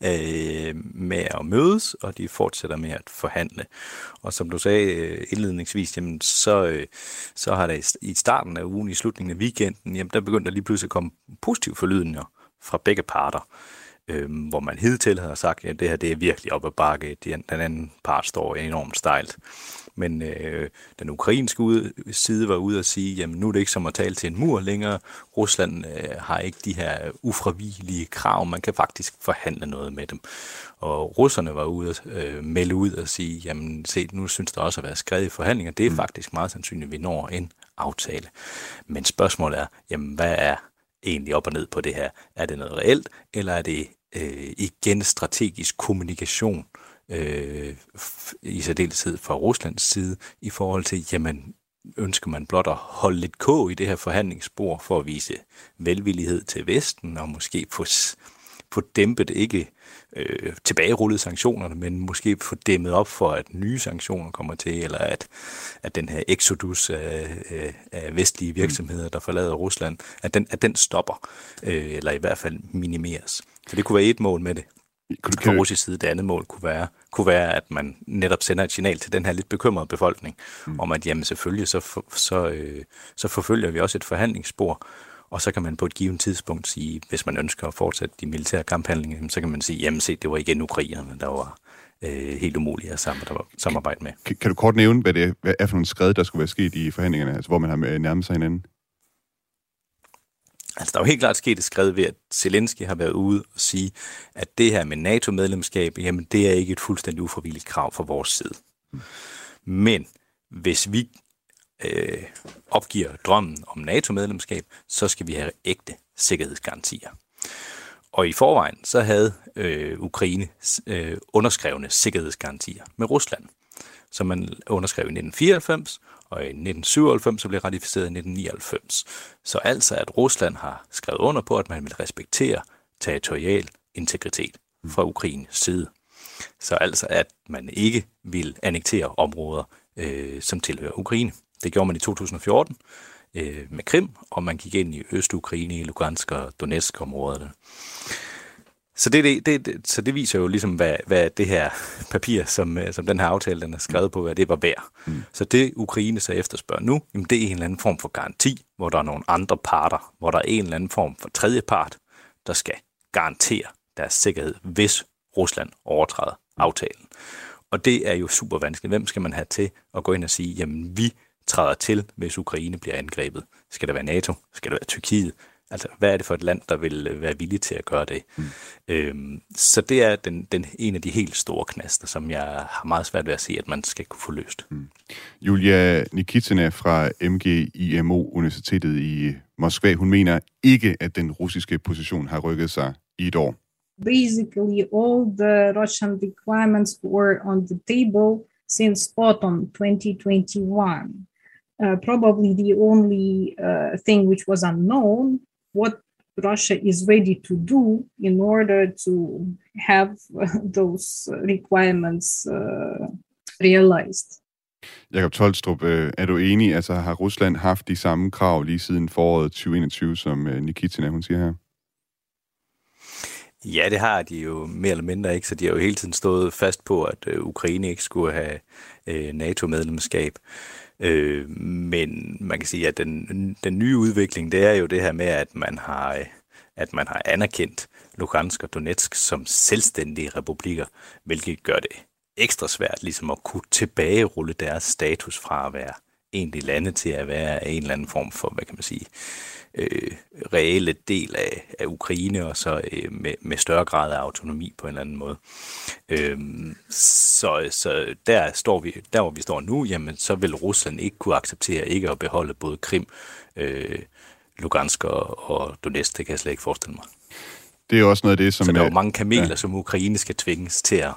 øh, med at mødes, og de fortsætter med at forhandle. Og som du sagde øh, indledningsvis, jamen, så, øh, så har der i starten af ugen, i slutningen af weekenden, jamen, der begyndte der lige pludselig at komme positive forlydninger fra begge parter øh, hvor man hidtil har sagt, at det her det er virkelig op ad bakke, den anden part står enormt stejlt. Men øh, den ukrainske ude, side var ude at sige, jamen nu er det ikke som at tale til en mur længere. Rusland øh, har ikke de her ufravigelige krav, man kan faktisk forhandle noget med dem. Og russerne var ude at øh, melde ud og sige, jamen se, nu synes der også at være skrevet i forhandlinger. Det er mm. faktisk meget sandsynligt, at vi når en aftale. Men spørgsmålet er, jamen hvad er egentlig op og ned på det her? Er det noget reelt, eller er det øh, igen strategisk kommunikation øh, i særdeleshed fra Ruslands side i forhold til, jamen ønsker man blot at holde lidt kå i det her forhandlingsspor for at vise velvillighed til Vesten og måske få, få dæmpet ikke øh, tilbagerullet sanktionerne, men måske få dæmmet op for, at nye sanktioner kommer til, eller at, at den her exodus af, af vestlige virksomheder, der forlader Rusland, at den, at den stopper, øh, eller i hvert fald minimeres. Så det kunne være et mål med det. Kunne du, Fra russisk side, det andet mål kunne være, kunne være, at man netop sender et signal til den her lidt bekymrede befolkning, mm. om at jamen selvfølgelig, så, for, så, øh, så forfølger vi også et forhandlingsspor, og så kan man på et givet tidspunkt sige, hvis man ønsker at fortsætte de militære kamphandlinger, så kan man sige, jamen se, det var igen ukrainerne, der var øh, helt umulige at samarbejde med. Kan, kan du kort nævne, hvad det er for nogle skridt, der skulle være sket i forhandlingerne, altså hvor man har nærmet sig hinanden? Altså, der er jo helt klart sket et skridt ved, at Zelensky har været ude og sige, at det her med NATO-medlemskab, jamen det er ikke et fuldstændig ufravilligt krav fra vores side. Men hvis vi øh, opgiver drømmen om NATO-medlemskab, så skal vi have ægte sikkerhedsgarantier. Og i forvejen så havde øh, Ukraine øh, underskrevne sikkerhedsgarantier med Rusland, som man underskrev i 1994, og i 1997 så blev ratificeret i 1999. Så altså at Rusland har skrevet under på, at man vil respektere territorial integritet fra Ukraines side. Så altså at man ikke vil annektere områder, øh, som tilhører Ukraine. Det gjorde man i 2014 øh, med Krim, og man gik ind i Øst-Ukraine, i Lugansk og Donetsk-områderne. Så det, det, det, så det viser jo ligesom, hvad, hvad det her papir, som, øh, som den her aftale, den er skrevet på, hvad det var værd. Mm. Så det Ukraine så efterspørger nu, jamen det er en eller anden form for garanti, hvor der er nogle andre parter, hvor der er en eller anden form for tredje part, der skal garantere deres sikkerhed, hvis Rusland overtræder aftalen. Og det er jo super vanskeligt. Hvem skal man have til at gå ind og sige, jamen vi træder til, hvis Ukraine bliver angrebet? Skal det være NATO? Skal det være Tyrkiet? Altså, hvad er det for et land, der vil øh, være villig til at gøre det? Mm. Øhm, så det er den, den, en af de helt store knaster, som jeg har meget svært ved at se, at man skal kunne få løst. Mm. Julia Nikitina fra MGIMO Universitetet i Moskva, hun mener ikke, at den russiske position har rykket sig i et år. Basically, all the Russian requirements were on the table since autumn 2021. Uh, probably the only uh, thing which was unknown what Russia is ready to do in order to have those requirements uh, realized. Jakob Tolstrup, øh, er du enig? Altså har Rusland haft de samme krav lige siden foråret 2021, som øh, Nikitina hun siger her? Ja, det har de jo mere eller mindre ikke, så de har jo hele tiden stået fast på, at øh, Ukraine ikke skulle have NATO-medlemskab. Øh, men man kan sige, at den, den nye udvikling, det er jo det her med, at man har, at man har anerkendt Lugansk og Donetsk som selvstændige republikker, hvilket gør det ekstra svært ligesom at kunne tilbagerulle deres status fra at være egentlig lande til at være en eller anden form for, hvad kan man sige, øh, reelle del af, af Ukraine, og så øh, med, med større grad af autonomi på en eller anden måde. Øh, så, så der står vi, der hvor vi står nu, jamen så vil Rusland ikke kunne acceptere ikke at beholde både Krim, øh, Lugansk og, og Donetsk, det kan jeg slet ikke forestille mig. Det er også noget af det, som... Så der er jo mange kameler, ja. som Ukraine skal tvinges til at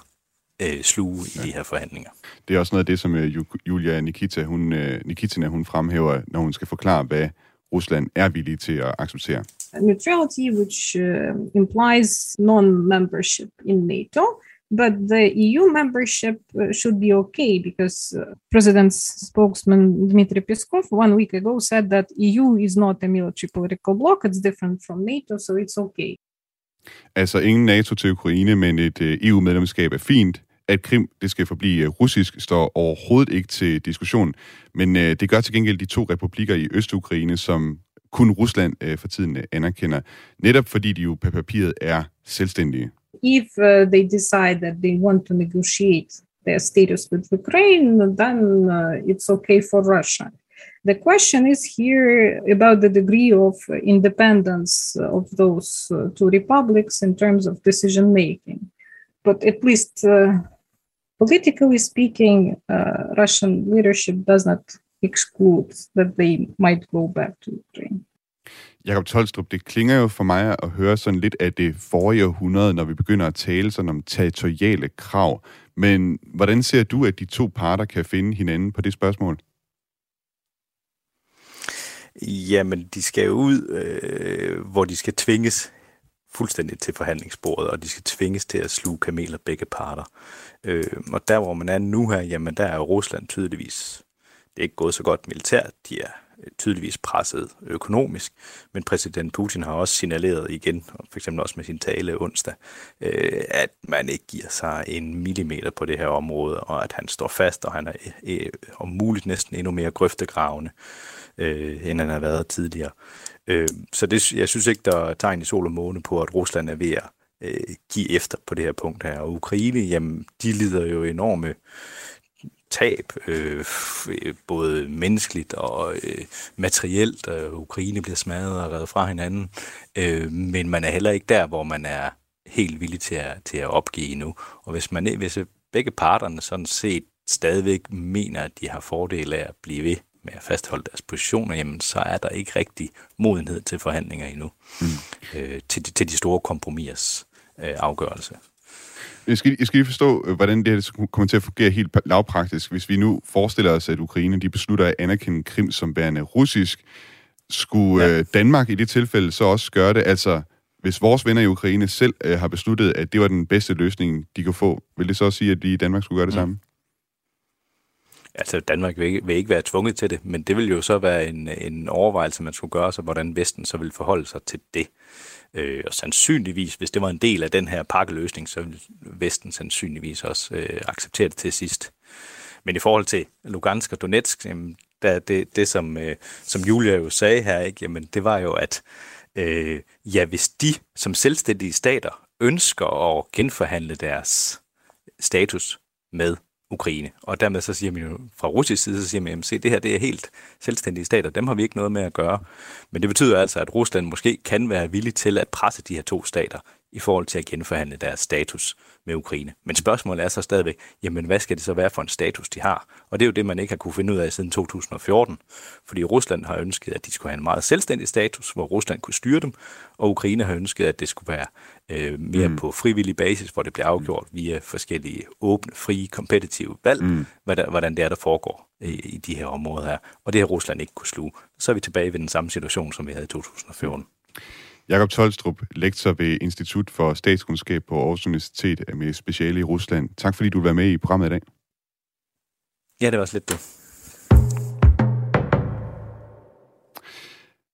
øh, sluge i ja. de her forhandlinger. Det er også noget af det, som uh, Julia Nikita, hun, uh, Nikitina, hun fremhæver, når hun skal forklare, hvad Rusland er villig til at acceptere. Neutrality, which uh, implies non-membership in NATO, but the EU membership uh, should be okay because uh, President's spokesman Dmitry Peskov one week ago said that EU is not a military political bloc; it's different from NATO, so it's okay. Altså ingen NATO til Ukraine, men et uh, EU-medlemskab er fint. At Krim det skal forblive øh, russisk, står overhovedet ikke til diskussion. Men øh, det gør til gengæld de to republikker i Østukraine, som kun Rusland øh, for tiden øh, anerkender, netop fordi de jo på papiret er selvstændige. if uh, they decide that they want to negotiate their status with Ukraine, then uh, it's okay for Russia. The question is here about the degree of independence of those uh, two republics in terms of decision making. But at least uh, politically speaking, uh, Russian leadership does not exclude that they might go back to Ukraine. Jakob Tolstrup, det klinger jo for mig at høre sådan lidt af det forrige århundrede, når vi begynder at tale sådan om territoriale krav. Men hvordan ser du, at de to parter kan finde hinanden på det spørgsmål? Jamen, de skal jo ud, øh, hvor de skal tvinges fuldstændig til forhandlingsbordet, og de skal tvinges til at sluge kameler begge parter. Øh, og der, hvor man er nu her, jamen der er Rusland tydeligvis, det er ikke gået så godt militært, de er øh, tydeligvis presset økonomisk, men præsident Putin har også signaleret igen, for eksempel også med sin tale onsdag, øh, at man ikke giver sig en millimeter på det her område, og at han står fast, og han er øh, øh om muligt næsten endnu mere grøftegravende, øh, end han har været tidligere. Øh, så det, jeg synes ikke, der er tegn i sol og måne på, at Rusland er ved at øh, give efter på det her punkt her. Og Ukraine, jamen, de lider jo enorme tab, øh, øh både menneskeligt og øh, materielt. Øh, Ukraine bliver smadret og reddet fra hinanden, øh, men man er heller ikke der, hvor man er helt villig til at, til at opgive nu. Og hvis, man, hvis begge parterne sådan set stadigvæk mener, at de har fordele af at blive ved med at fastholde deres positioner, jamen så er der ikke rigtig modenhed til forhandlinger endnu, mm. øh, til, til de store kompromisers øh, afgørelse. Jeg skal, jeg skal lige forstå, øh, hvordan det her kommer til at fungere helt lavpraktisk. Hvis vi nu forestiller os, at Ukraine de beslutter at anerkende Krim som værende russisk, skulle ja. Øh, Danmark i det tilfælde så også gøre det? Altså, hvis vores venner i Ukraine selv øh, har besluttet, at det var den bedste løsning, de kunne få, vil det så også sige, at vi i Danmark skulle gøre det mm. samme? Altså, Danmark vil ikke, vil ikke være tvunget til det, men det vil jo så være en, en overvejelse, man skulle gøre sig, hvordan Vesten så vil forholde sig til det. Øh, og sandsynligvis, hvis det var en del af den her pakkeløsning, så ville Vesten sandsynligvis også øh, acceptere det til sidst. Men i forhold til Lugansk og Donetsk, jamen, der, det, det som, øh, som Julia jo sagde her, ikke, jamen, det var jo, at øh, ja, hvis de som selvstændige stater ønsker at genforhandle deres status med Ukraine. Og dermed så siger man jo fra russisk side, så siger man, at det her det er helt selvstændige stater, dem har vi ikke noget med at gøre. Men det betyder altså, at Rusland måske kan være villig til at presse de her to stater i forhold til at genforhandle deres status med Ukraine. Men spørgsmålet er så stadigvæk, jamen hvad skal det så være for en status, de har? Og det er jo det, man ikke har kunne finde ud af siden 2014, fordi Rusland har ønsket, at de skulle have en meget selvstændig status, hvor Rusland kunne styre dem, og Ukraine har ønsket, at det skulle være øh, mere mm. på frivillig basis, hvor det bliver afgjort via forskellige åbne, frie, kompetitive valg, mm. hvordan, det er, der foregår i, i de her områder her. Og det har Rusland ikke kunne sluge. Så er vi tilbage ved den samme situation, som vi havde i 2014. Jakob Tolstrup, lektor ved Institut for Statskundskab på Aarhus Universitet med speciale i Rusland. Tak fordi du vil være med i programmet i dag. Ja, det var også lidt det.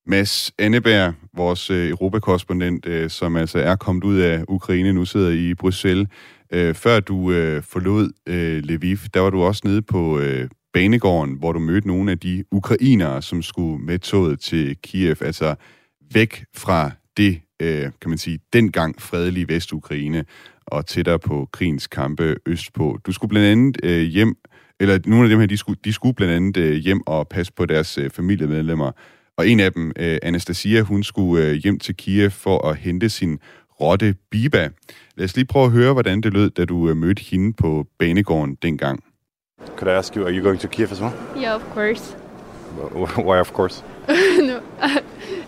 Mads Anneberg, vores øh, europakorrespondent, øh, som altså er kommet ud af Ukraine, nu sidder i Bruxelles. Øh, før du forlod Lviv, der var du også nede på banegården, hvor du mødte nogle af de ukrainere, som skulle med toget til Kiev, altså væk fra det, kan man sige, dengang fredelige Vestukraine og tættere på krigens kampe østpå. Du skulle blandt andet hjem, eller nogle af dem her, de skulle, de skulle blandt andet hjem og passe på deres familiemedlemmer. Og en af dem, øh, Anastasia, hun skulle øh, hjem til Kiev for at hente sin rotte Biba. Lad os lige prøve at høre, hvordan det lød, da du øh, mødte hende på banegården dengang. Could I ask you, are you going to Kiev as well? Yeah, of course. Why of course? no,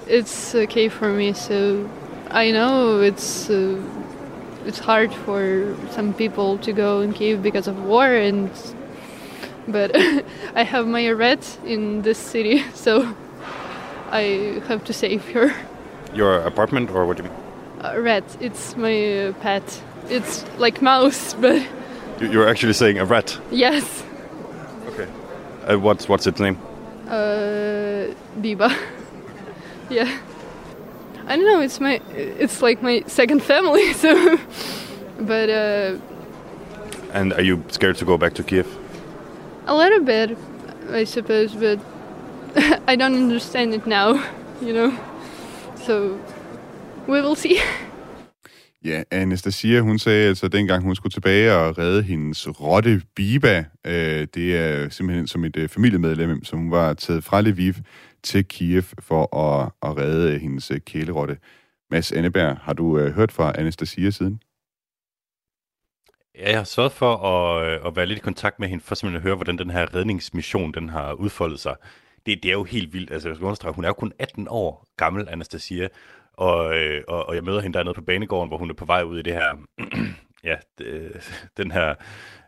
it's okay for me, so I know it's uh, it's hard for some people to go in Kiev because of war, and but I have my rat in this city, so I have to save her. Your apartment, or what do you mean? Uh, rat, it's my uh, pet. It's like mouse, but You- You're actually saying a rat. yes, Okay. Uh, what's what's its name? Uh, Biba. yeah, I don't know. It's my, it's like my second family. So, but uh, And are you scared to go back to Kiev? a little bit, I suppose. But I don't understand it now. You know, so we will see. Ja, Anastasia, hun sagde altså, dengang hun skulle tilbage og redde hendes rotte Biba, øh, det er simpelthen som et øh, familiemedlem, som hun var taget fra Lviv til Kiev for at, at redde øh, hendes øh, kælerotte. Mads Anneberg, har du øh, hørt fra Anastasia siden? Ja, jeg har sørget for at, øh, at være lidt i kontakt med hende, for simpelthen at høre, hvordan den her redningsmission den har udfoldet sig. Det, det er jo helt vildt. Altså, jeg skal understrege, hun er jo kun 18 år gammel, Anastasia, og, øh, og, og jeg møder hende dernede på banegården, hvor hun er på vej ud i det her, ja, det, øh, den her,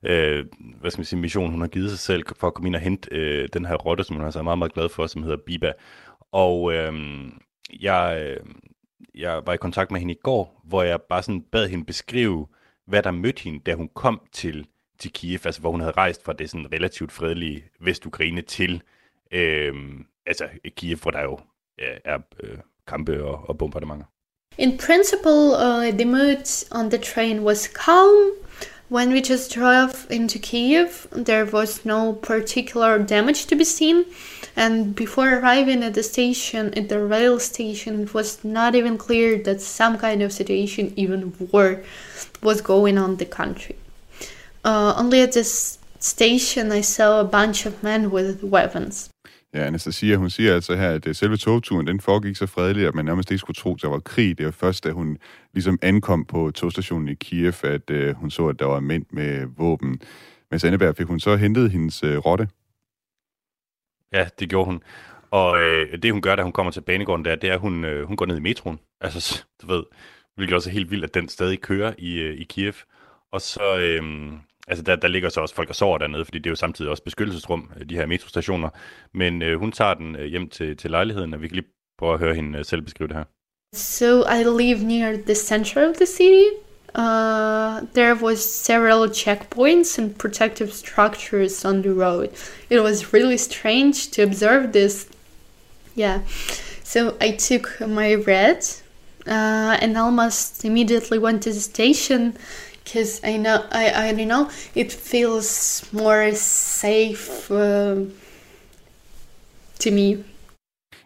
øh, hvad skal man sige, mission, hun har givet sig selv for at komme ind og hente øh, den her rotte, som hun er så meget, meget glad for, som hedder Biba. Og øh, jeg, øh, jeg var i kontakt med hende i går, hvor jeg bare sådan bad hende beskrive, hvad der mødte hende, da hun kom til, til Kiev, altså hvor hun havde rejst fra det sådan relativt fredelige Vestukraine til øh, altså Kiev, hvor der jo øh, er øh, kampe og, og bombardementer. In principle, uh, the mood on the train was calm. When we just drove into Kiev, there was no particular damage to be seen. And before arriving at the station, at the rail station, it was not even clear that some kind of situation, even war, was going on in the country. Uh, only at this station, I saw a bunch of men with weapons. Ja, Anastasia, hun siger altså her, at øh, selve togturen, den foregik så fredeligt, at man nærmest ikke skulle tro, at der var krig. Det var først, da hun ligesom ankom på togstationen i Kiev, at øh, hun så, at der var mænd med våben. Men Sandeberg fik hun så hentet hendes øh, rotte. Ja, det gjorde hun. Og øh, det hun gør, da hun kommer til banegården der, det er, at hun, øh, hun går ned i metroen. Altså, du ved, hvilket også er helt vildt, at den stadig kører i, øh, i Kiev. Og så, øh, altså der, der ligger så også folk og sover dernede, fordi det er jo samtidig også beskyttelsesrum, øh, de her metrostationer. Men øh, hun tager den øh, hjem til, til lejligheden, og vi kan lige prøve at høre hende øh, selv beskrive det her. So I live near the center of the city. Uh, there was several checkpoints and protective structures on the road. It was really strange to observe this. Yeah, so I took my red uh, and almost immediately went to the station because I know I, I don't know it feels more safe uh, to me.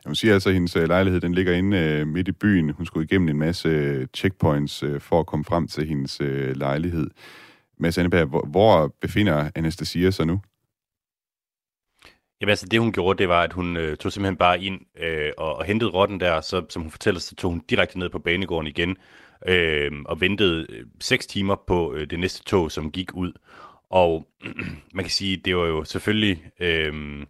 Hun siger altså, at hendes øh, lejlighed den ligger inde øh, midt i byen. Hun skulle igennem en masse øh, checkpoints øh, for at komme frem til hendes øh, lejlighed. Mads Anneberg, hvor, hvor befinder Anastasia sig nu? Jamen altså, det hun gjorde, det var, at hun øh, tog simpelthen bare ind øh, og, og hentede rotten der, så som hun fortæller, så tog hun direkte ned på banegården igen, øh, og ventede øh, seks timer på øh, det næste tog, som gik ud. Og man kan sige, det var jo selvfølgelig øh,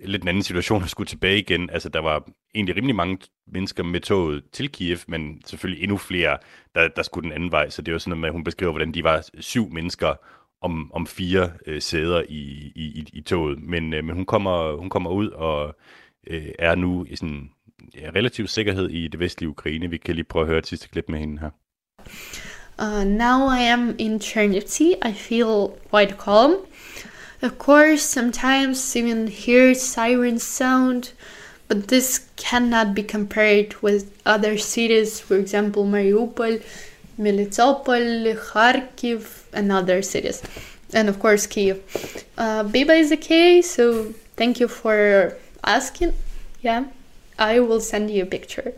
lidt en anden situation at skulle tilbage igen. Altså, der var egentlig rimelig mange mennesker med toget til Kiev, men selvfølgelig endnu flere, der, der skulle den anden vej. Så det var sådan noget med, at hun beskriver, hvordan de var syv mennesker om, om fire øh, sæder i, i, i, i toget. Men, øh, men hun, kommer, hun kommer ud og øh, er nu i sådan ja, relativ sikkerhed i det vestlige Ukraine. Vi kan lige prøve at høre et sidste klip med hende her. Uh, now I am in Chernivtsi. I feel quite calm. Of course, sometimes even hear sirens sound, but this cannot be compared with other cities, for example, Mariupol, Melitopol, Kharkiv, and other cities. And of course, Kiev. Uh, Biba is okay, so thank you for asking. Yeah, I will send you a picture.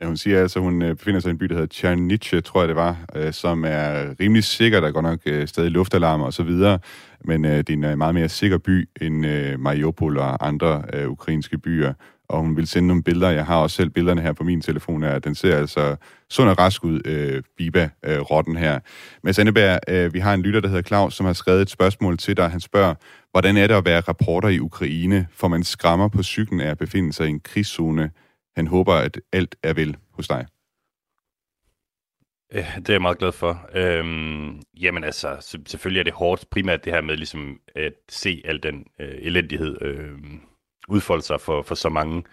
Ja, hun siger altså, at hun øh, befinder sig i en by, der hedder Tjernitje, tror jeg det var, øh, som er rimelig sikker. Der går nok øh, stadig luftalarmer og så videre, men øh, det er en øh, meget mere sikker by end øh, Mariupol og andre øh, ukrainske byer. Og hun vil sende nogle billeder. Jeg har også selv billederne her på min telefon. og Den ser altså sund og rask ud, øh, Biba-rotten øh, her. Men Sandeberg, øh, vi har en lytter, der hedder Claus, som har skrevet et spørgsmål til dig. Han spørger, hvordan er det at være rapporter i Ukraine? For man skræmmer på cyklen af at befinde sig i en krigszone. Han håber, at alt er vel hos dig. Øh, det er jeg meget glad for. Øhm, jamen altså, selvfølgelig er det hårdt, primært det her med ligesom at se al den øh, elendighed øh, udfolde sig for, for så mange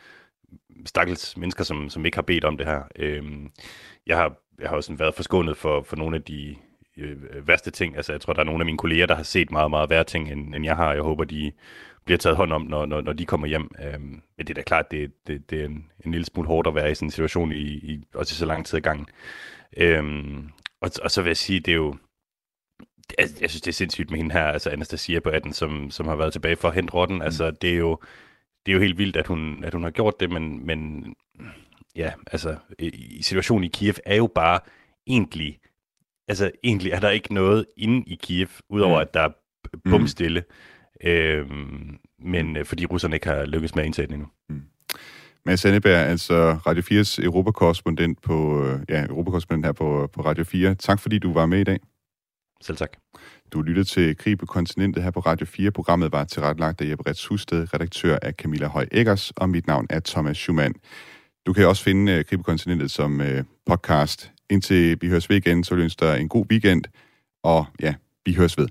stakkels mennesker, som, som ikke har bedt om det her. Øhm, jeg har, jeg har også været forskånet for, for nogle af de øh, værste ting. Altså, jeg tror, der er nogle af mine kolleger, der har set meget, meget værre ting, end, end jeg har. Jeg håber, de bliver taget hånd om, når, når, når de kommer hjem. Øhm, men det er da klart, det, det, det er en, en lille smule hårdt at være i sådan en situation, i, i, også i så lang tid ad gangen. Øhm, og, og så vil jeg sige, det er jo, jeg, jeg synes, det er sindssygt med hende her, altså Anastasia på 18, som, som har været tilbage for at hente rotten. Mm. Altså, det er jo, det er jo helt vildt, at hun, at hun har gjort det, men, men ja, altså, i, situationen i Kiev er jo bare egentlig, altså egentlig er der ikke noget inde i Kiev, udover mm. at der er bumstille, mm. øhm, men øh, fordi russerne ikke har lykkes med at den endnu. Mm. Mads Anneberg, altså Radio 4's europakorrespondent på, øh, ja, europakorrespondent her på, på Radio 4. Tak fordi du var med i dag. Selv tak. Du lytter til Krig på kontinentet her på Radio 4. Programmet var tilrettelagt af Jeppe Rets Husted, redaktør af Camilla Høj Eggers, og mit navn er Thomas Schumann. Du kan også finde øh, Krig på kontinentet som øh, podcast. Indtil vi høres ved igen, så vil jeg ønske dig en god weekend, og ja, vi høres ved.